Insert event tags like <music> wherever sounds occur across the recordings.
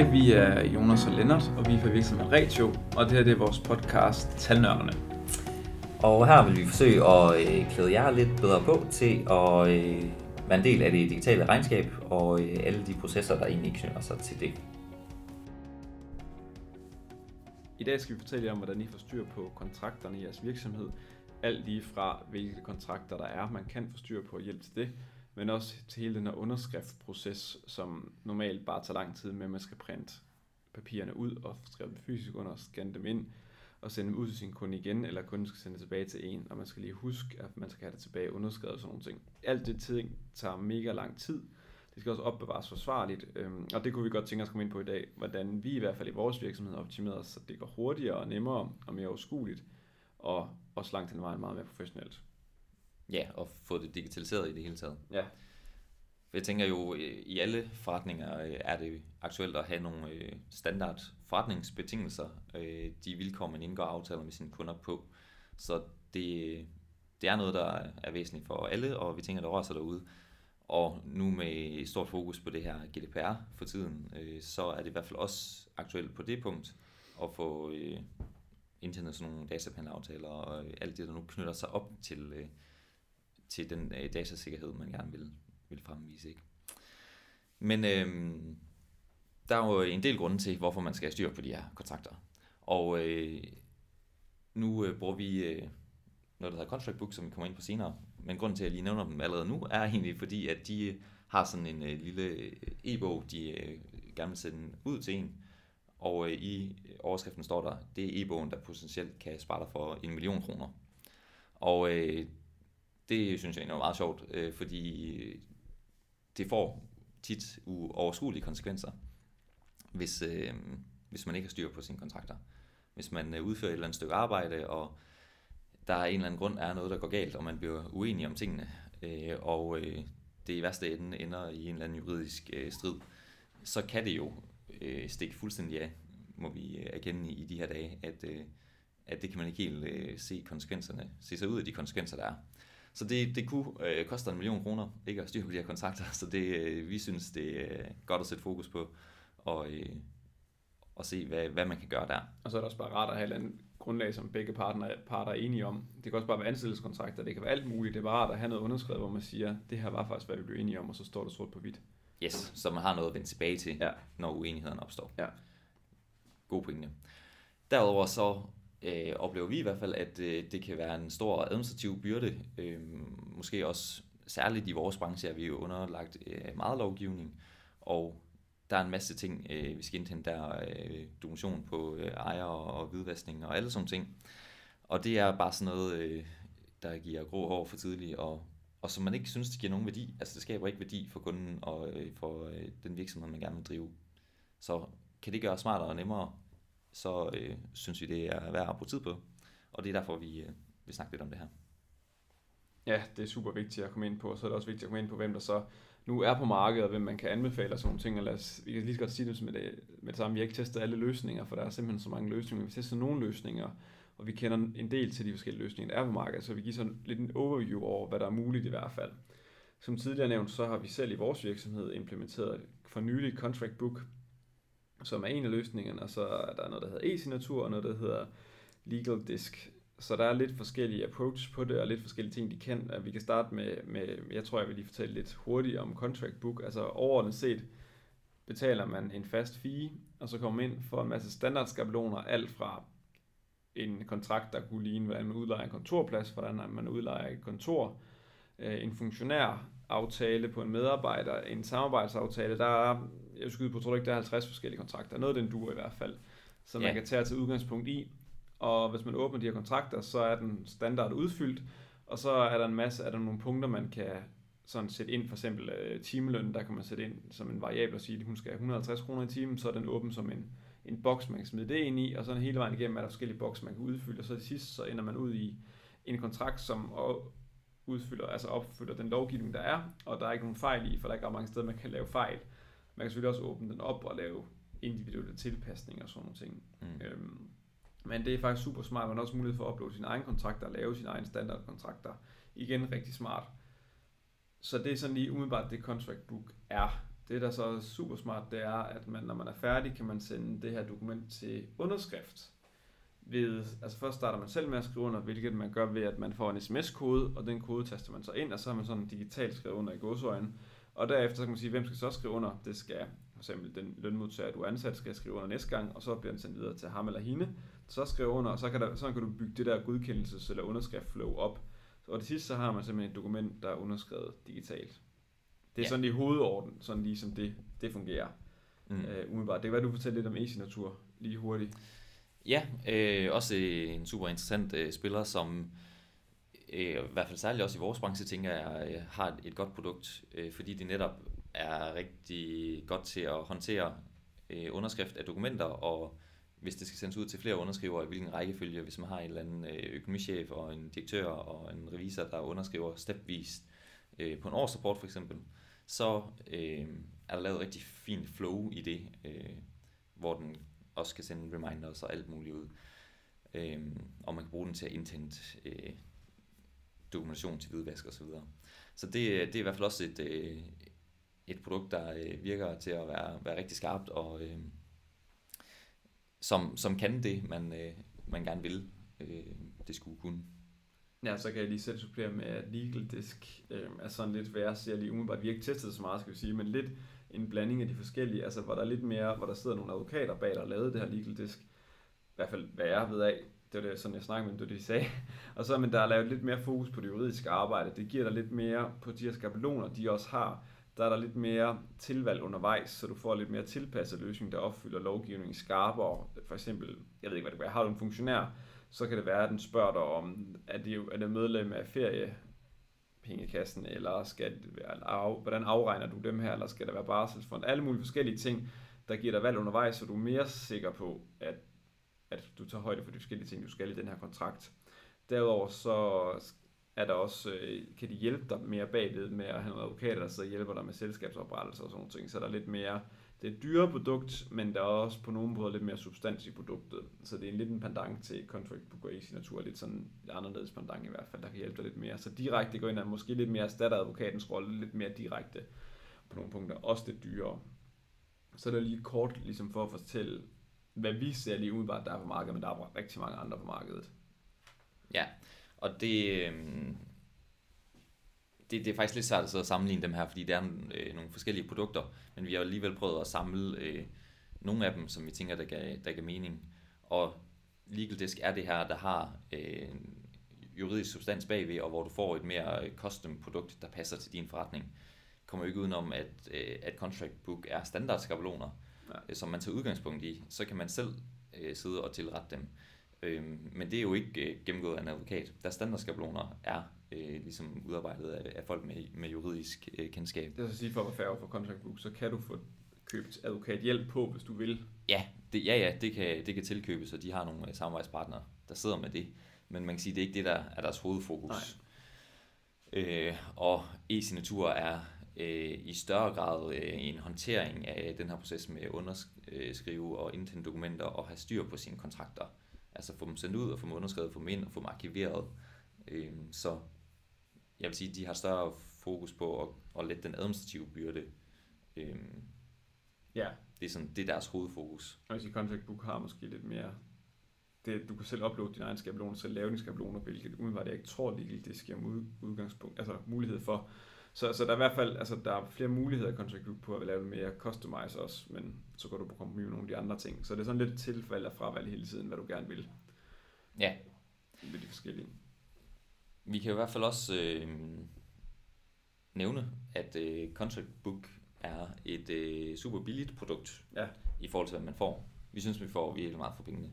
Hej, vi er Jonas og Lennart, og vi er fra virksomheden Retio, og det her det er vores podcast Talnørderne. Og her vil vi forsøge at øh, klæde jer lidt bedre på til at øh, være en del af det digitale regnskab og øh, alle de processer, der egentlig knytter sig til det. I dag skal vi fortælle jer om, hvordan I får styr på kontrakterne i jeres virksomhed. Alt lige fra, hvilke kontrakter der er, man kan få styr på og hjælp til det, men også til hele den her underskriftproces, som normalt bare tager lang tid med, at man skal printe papirerne ud og skrive dem fysisk under og scanne dem ind og sende dem ud til sin kunde igen, eller kunden skal sende det tilbage til en, og man skal lige huske, at man skal have det tilbage underskrevet og sådan nogle ting. Alt det ting tager mega lang tid. Det skal også opbevares forsvarligt, øhm, og det kunne vi godt tænke os at komme ind på i dag, hvordan vi i hvert fald i vores virksomhed optimerer, så det går hurtigere og nemmere og mere overskueligt, og også langt hen vejen meget mere professionelt. Ja, og få det digitaliseret i det hele taget. Ja. Jeg tænker jo, øh, i alle forretninger øh, er det aktuelt at have nogle øh, standard forretningsbetingelser, de vilkår, man indgår aftaler med sine kunder på. Så det, det er noget, der er væsentligt for alle, og vi tænker, der rører sig derude. Og nu med stort fokus på det her GDPR for tiden, så er det i hvert fald også aktuelt på det punkt at få indtændet sådan nogle datapanelaftaler og alt det, der nu knytter sig op til, til den øh, datasikkerhed, man gerne vil, vil fremvise. Ikke? Men øh, der er jo en del grunde til, hvorfor man skal have styr på de her kontrakter. Og øh, nu øh, bruger vi øh, noget, der hedder Contract Book, som vi kommer ind på senere. Men grunden til, at jeg lige nævner dem allerede nu, er egentlig fordi, at de øh, har sådan en øh, lille øh, e-bog, de øh, gerne vil sende ud til en. Og øh, i overskriften står der, det er e-bogen, der potentielt kan spare dig for en million kroner. Og øh, det synes jeg egentlig er meget sjovt, øh, fordi det får tit uoverskuelige konsekvenser, hvis, øh, hvis man ikke har styr på sine kontrakter. Hvis man øh, udfører et eller andet stykke arbejde, og der er en eller anden grund er noget, der går galt, og man bliver uenig om tingene, øh, og øh, det i værste ende ender i en eller anden juridisk øh, strid, så kan det jo øh, stikke fuldstændig af, må vi øh, erkende i, i de her dage, at, øh, at det kan man ikke helt øh, se konsekvenserne, se sig ud af de konsekvenser, der er. Så det, det kunne øh, koste en million kroner ikke at styre på de her kontrakter, så det, øh, vi synes, det er godt at sætte fokus på og, øh, og se, hvad, hvad man kan gøre der. Og så er det også bare rart at have et andet grundlag, som begge partner, parter er enige om. Det kan også bare være ansættelseskontrakter, det kan være alt muligt. Det er bare rart at have noget underskrevet, hvor man siger, det her var faktisk, hvad vi blev enige om, og så står det sort på hvidt. Yes, så man har noget at vende tilbage til, ja. når uenigheden opstår. Ja. God pointe. Derudover så øh, oplever vi i hvert fald, at øh, det kan være en stor administrativ byrde. Øh, måske også særligt i vores branche er vi jo underlagt øh, meget lovgivning, og der er en masse ting, øh, vi skal indhente der, øh, donation på øh, ejer og hvidvaskning og alle sådan ting. Og det er bare sådan noget, øh, der giver grå hår for tidligt, og, og som man ikke synes, det giver nogen værdi. Altså det skaber ikke værdi for kunden og øh, for øh, den virksomhed, man gerne vil drive. Så kan det gøre smartere og nemmere så øh, synes vi, det er værd at bruge tid på. Og det er derfor, vi øh, vil snakke lidt om det her. Ja, det er super vigtigt at komme ind på, og så er det også vigtigt at komme ind på, hvem der så nu er på markedet, og hvem man kan anbefale og sådan nogle ting. Og lad os, vi kan lige så godt sige det med det, med det samme. Vi har ikke testet alle løsninger, for der er simpelthen så mange løsninger. Vi tester nogle løsninger, og vi kender en del til de forskellige løsninger, der er på markedet, så vi giver sådan lidt en overview over, hvad der er muligt i hvert fald. Som tidligere nævnt, så har vi selv i vores virksomhed implementeret for nylig Contract Book, som er en af løsningerne, og så er der noget, der hedder e-signatur, og noget, der hedder legal disk. Så der er lidt forskellige approach på det, og lidt forskellige ting, de kan. Vi kan starte med, med jeg tror, jeg vil lige fortælle lidt hurtigt om contract book. Altså overordnet set betaler man en fast fee, og så kommer man ind for en masse standardskabeloner, alt fra en kontrakt, der kunne ligne, hvordan man udlejer en kontorplads, hvordan man udlejer et kontor, øh, en funktionær aftale på en medarbejder, en samarbejdsaftale, der er jeg skyder på, tror du ikke, der er 50 forskellige kontrakter. Noget af den duer i hvert fald, som ja. man kan tage til udgangspunkt i. Og hvis man åbner de her kontrakter, så er den standard udfyldt, og så er der en masse, er der nogle punkter, man kan sådan sætte ind, for eksempel uh, timeløn, der kan man sætte ind som en variabel og sige, at hun skal have 150 kroner i timen, så er den åben som en, en boks, man kan smide det ind i, og så hele vejen igennem er der forskellige bokse, man kan udfylde, og så til sidst, så ender man ud i en kontrakt, som udfylder, altså opfylder den lovgivning, der er, og der er ikke nogen fejl i, for der er ikke ret mange steder, man kan lave fejl. Man kan selvfølgelig også åbne den op og lave individuelle tilpasninger og sådan nogle ting. Mm. Øhm, men det er faktisk super smart. Man har også mulighed for at uploade sine egne kontrakter og lave sine egne standardkontrakter. Igen rigtig smart. Så det er sådan lige umiddelbart det contract book er. Det, der så er super smart, det er, at man, når man er færdig, kan man sende det her dokument til underskrift. Ved, altså først starter man selv med at skrive under, hvilket man gør ved, at man får en sms-kode, og den kode taster man så ind, og så har man sådan digitalt skrevet under i godsøjne. Og derefter så kan man sige, hvem skal så skrive under? Det skal for eksempel den lønmodtager, du er ansat, skal skrive under næste gang, og så bliver den sendt videre til ham eller hende. Så skrive under, og så kan, der, så kan du bygge det der godkendelses- eller underskriftflow op. Og det sidste, så har man simpelthen et dokument, der er underskrevet digitalt. Det er ja. sådan i hovedorden, sådan lige som det, det fungerer. Mm. Uh, umiddelbart. Det kan være, du fortæller lidt om e-signatur lige hurtigt. Ja, øh, også en super interessant øh, spiller, som øh, i hvert fald særligt også i vores branche, tænker jeg, øh, har et, godt produkt, øh, fordi det netop er rigtig godt til at håndtere øh, underskrift af dokumenter, og hvis det skal sendes ud til flere underskrivere, i hvilken rækkefølge, hvis man har en eller anden øh, økonomichef og en direktør og en revisor, der underskriver stepvist øh, på en årsrapport for eksempel, så øh, er der lavet rigtig fint flow i det, øh, hvor den også kan sende reminders og alt muligt ud. Øh, og man kan bruge den til at indtænde øh, dokumentation til hvidvask osv. Så, videre. så det, det er i hvert fald også et, øh, et produkt, der øh, virker til at være, være rigtig skarpt, og øh, som, som kan det, man, øh, man gerne vil, øh, det skulle kunne. Ja, så kan jeg lige sætte supplere med, at Legal Disk øh, er sådan lidt værre, så jeg lige umiddelbart, vi har ikke testet så meget, skal vi sige, men lidt en blanding af de forskellige, altså hvor der er lidt mere, hvor der sidder nogle advokater bag, der lavede det her Legal Disk, i hvert fald hvad jeg ved af, det var det, sådan jeg snakkede med det, de sagde. <laughs> Og så men der er lavet lidt mere fokus på det juridiske arbejde. Det giver dig lidt mere på de her skabeloner, de også har der er der lidt mere tilvalg undervejs, så du får lidt mere tilpasset løsning, der opfylder lovgivningen skarpere. For eksempel, jeg ved ikke, hvad det er, har du en funktionær, så kan det være, at den spørger dig om, er det, er det medlem af feriepengekassen, eller skal det være, af, hvordan afregner du dem her, eller skal der være barselsfond, alle mulige forskellige ting, der giver dig valg undervejs, så du er mere sikker på, at, at du tager højde for de forskellige ting, du skal i den her kontrakt. Derudover så er der også, øh, kan de hjælpe dig mere bagved med at have nogle advokater, der så hjælper dig med selskabsoprettelse og sådan noget. Så der er lidt mere, det er et dyre produkt, men der er også på nogle måder lidt mere substans i produktet. Så det er en lidt en pendant til Contract Book og Signatur, lidt sådan en anderledes pendant i hvert fald, der kan hjælpe dig lidt mere. Så direkte går ind og måske lidt mere erstatter advokatens rolle, lidt mere direkte på nogle punkter, også det dyrere. Så er der lige kort ligesom for at fortælle, hvad vi ser lige umiddelbart, der er på markedet, men der er rigtig mange andre på markedet. Ja, og det, øh, det, det er faktisk lidt svært at sammenligne dem her, fordi det er øh, nogle forskellige produkter, men vi har alligevel prøvet at samle øh, nogle af dem, som vi tænker, der gav, der gav mening. Og Legal Desk er det her, der har øh, juridisk substans bagved, og hvor du får et mere øh, custom produkt, der passer til din forretning. Kommer jo ikke udenom, at, øh, at Contract Book er standardskabeloner, ja. som man tager udgangspunkt i. Så kan man selv øh, sidde og tilrette dem. Øh, men det er jo ikke øh, gennemgået af en advokat. Der standardskabeloner er øh, ligesom udarbejdet af, af folk med, med juridisk øh, kendskab. Det så sige for at være færre for Contract Book, så kan du få købt advokathjælp på, hvis du vil. Ja, det, ja, ja det, kan, det kan tilkøbes, og de har nogle øh, samarbejdspartnere, der sidder med det. Men man kan sige, det er ikke det, der er deres hovedfokus. Nej. Øh, og e-signatur er øh, i større grad øh, en håndtering af den her proces med at underskrive og indtænde dokumenter og have styr på sine kontrakter. Altså få dem sendt ud og få dem underskrevet, få dem ind og få dem arkiveret. Øh, så jeg vil sige, de har større fokus på at, at lette den administrative byrde. Øh, ja. Det er, sådan, det er deres hovedfokus. Og hvis i Contact Book har måske lidt mere det, du kan selv uploade din egen skabelon, selv lave dine skabeloner, hvilket umiddelbart jeg ikke tror, det sker ud, udgangspunkt, altså mulighed for. Så, så der er i hvert fald altså, der er flere muligheder i Group på at lave mere customize også, men så går du på kompromis med nogle af de andre ting. Så det er sådan lidt tilfælde af fravalg hele tiden, hvad du gerne vil. Ja. Med de forskellige. Vi kan i hvert fald også øh, nævne, at øh, Contract Book er et øh, super billigt produkt ja. i forhold til, hvad man får. Vi synes, vi får virkelig meget for pengene.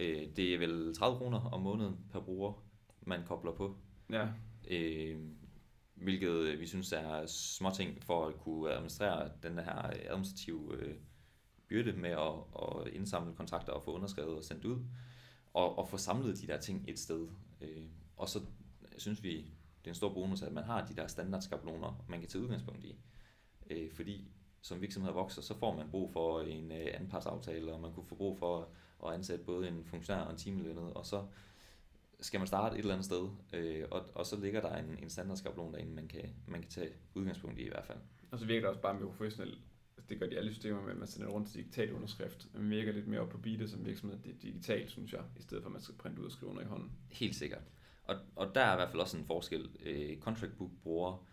Øh, det er vel 30 kroner om måneden per bruger, man kobler på. Ja. Øh, hvilket øh, vi synes er småting for at kunne administrere den her øh, administrative øh, byrde med at, at indsamle kontrakter og få underskrevet og sendt ud, og, og få samlet de der ting et sted. Øh, og så synes vi, det er en stor bonus, at man har de der standardskabeloner, man kan tage udgangspunkt i. Øh, fordi som virksomhed vokser, så får man brug for en øh, anpartsaftale, og man kunne få brug for at ansætte både en funktionær og en timelønnet, og så skal man starte et eller andet sted, øh, og, og så ligger der en, en standardskabelon derinde, man kan, man kan tage udgangspunkt i i hvert fald. Og så virker det også bare mere professionelt. Det gør de alle systemer med, at man sender rundt til digital underskrift. Man virker lidt mere op på beatet som virksomhed det er digitalt, synes jeg, i stedet for at man skal printe ud og skrive under i hånden. Helt sikkert. Og, og der er i hvert fald også en forskel. Øh, Contract Book bruger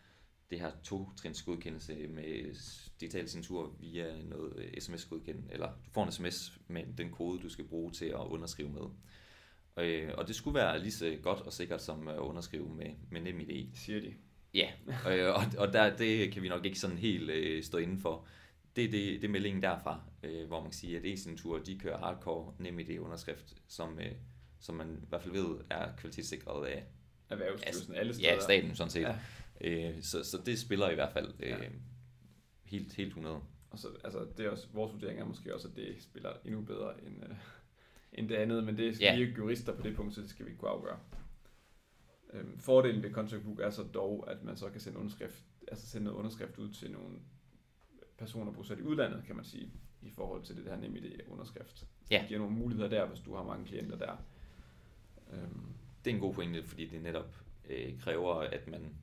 det her to-trins godkendelse med digital signatur via noget øh, sms-godkendelse, eller du får en sms med den kode, du skal bruge til at underskrive med. Øh, og det skulle være lige så godt og sikkert som at underskrive med, med NemID. Siger de. Ja, øh, og, og der, det kan vi nok ikke sådan helt øh, stå inden for. Det er det, det er meldingen derfra, øh, hvor man kan sige, at e-signatur, de kører hardcore NemID underskrift, som, øh, som man i hvert fald ved er kvalitetssikret af Erhvervsstyrelsen alle steder. Ja, staten sådan set. Ja. Øh, så, så det spiller i hvert fald øh, ja. helt, helt 100. Og så, altså, det er også, vores vurdering er måske også, at det spiller endnu bedre end, øh, end det andet, men det er ja. vi ikke jurister på det punkt, så det skal vi ikke kunne afgøre. Øhm, fordelen ved Contract Book er så dog, at man så kan sende, underskrift, altså sende noget underskrift ud til nogle personer bosat i udlandet, kan man sige, i forhold til det her NemID underskrift. Ja. Det giver nogle muligheder der, hvis du har mange klienter der. Øhm. Det er en god pointe, fordi det netop øh, kræver, at man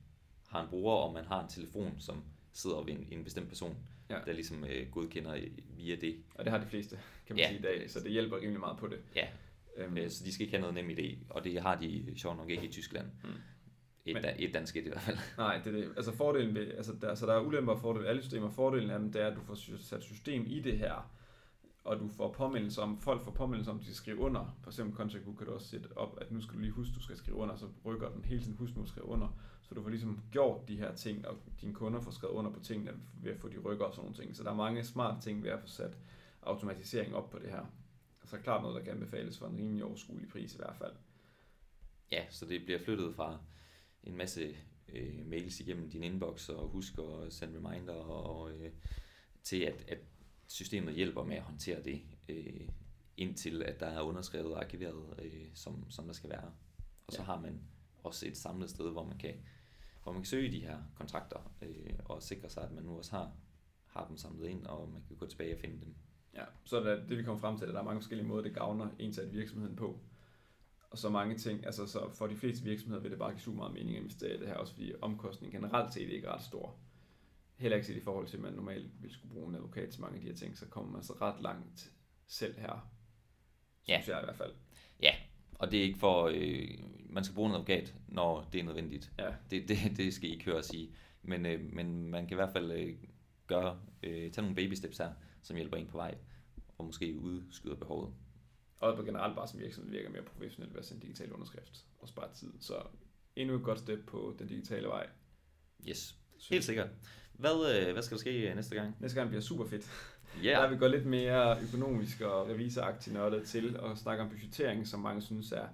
har en bruger, og man har en telefon, som sidder ved en, en bestemt person, ja. der ligesom øh, godkender via det. Og det har de fleste, kan man ja. sige i dag, så det hjælper rimelig meget på det. Ja, øhm. Øh, så de skal ikke have noget nem idé, og det har de sjovt nok ikke i Tyskland. Hmm. Et, Men, et dansk et i hvert fald. <laughs> Nej, det er det. Altså fordelen ved, altså der, så der er ulemper og fordele alle systemer. Fordelen af dem, det er, at du får sat system i det her, og du får påmindelse om, folk får påmindelse om, at de skal skrive under. For eksempel Contract Book kan du også sætte op, at nu skal du lige huske, at du skal skrive under, så rykker den hele tiden, husk nu at skrive under. Så du får ligesom gjort de her ting, og dine kunder får skrevet under på tingene ved at få de rykker og sådan nogle ting. Så der er mange smarte ting ved at få sat automatisering op på det her. Så er klart noget, der kan anbefales for en rimelig overskuelig pris i hvert fald. Ja, så det bliver flyttet fra en masse øh, mails igennem din inbox og husk at sende reminder og øh, til at, at systemet hjælper med at håndtere det, øh, indtil at der er underskrevet og arkiveret, øh, som, som der skal være. Og så ja. har man også et samlet sted, hvor man kan, hvor man kan søge de her kontrakter øh, og sikre sig, at man nu også har, har dem samlet ind, og man kan gå tilbage og finde dem. Ja, så er det, det vi kommer frem til, at der er mange forskellige måder, det gavner ensat virksomheden på. Og så mange ting, altså så for de fleste virksomheder vil det bare give super meget mening at investere i det her, også fordi omkostningen generelt set ikke er ret stor heller ikke set i forhold til, at man normalt ville skulle bruge en advokat til mange af de her ting, så kommer man så ret langt selv her. Ja. Synes jeg i hvert fald. Ja, og det er ikke for, øh, man skal bruge en advokat, når det er nødvendigt. Ja. Det, det, det skal I ikke høre at sige. Men, øh, men man kan i hvert fald øh, gøre, øh, tage nogle baby steps her, som hjælper en på vej, og måske udskyder behovet. Og på generelt bare som virksomhed virker mere professionelt ved at sende digital underskrift og spare tid. Så endnu et godt step på den digitale vej. Yes, helt sikkert. Hvad, øh, hvad skal der ske øh, næste gang? Næste gang bliver super fedt. Yeah. Der er vi går lidt mere økonomisk og revisoragtigt nørdet til og snakke om budgettering, som mange synes er,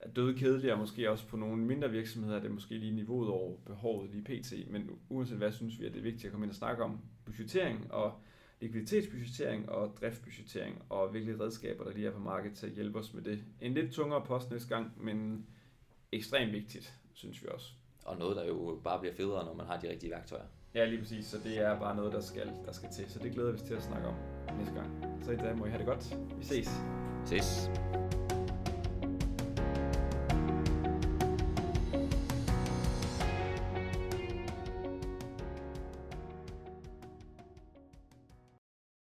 er døde kedelige, og måske også på nogle mindre virksomheder er det måske lige niveauet over behovet lige pt. Men uanset hvad, synes vi, at det er vigtigt at komme ind og snakke om budgettering og likviditetsbudgettering og driftbudgettering og hvilke redskaber, der lige er på markedet til at hjælpe os med det. En lidt tungere post næste gang, men ekstremt vigtigt, synes vi også. Og noget, der jo bare bliver federe, når man har de rigtige værktøjer. Ja, lige præcis. Så det er bare noget, der skal, der skal til. Så det glæder vi os til at snakke om næste gang. Så i dag må I have det godt. Vi ses. Ses.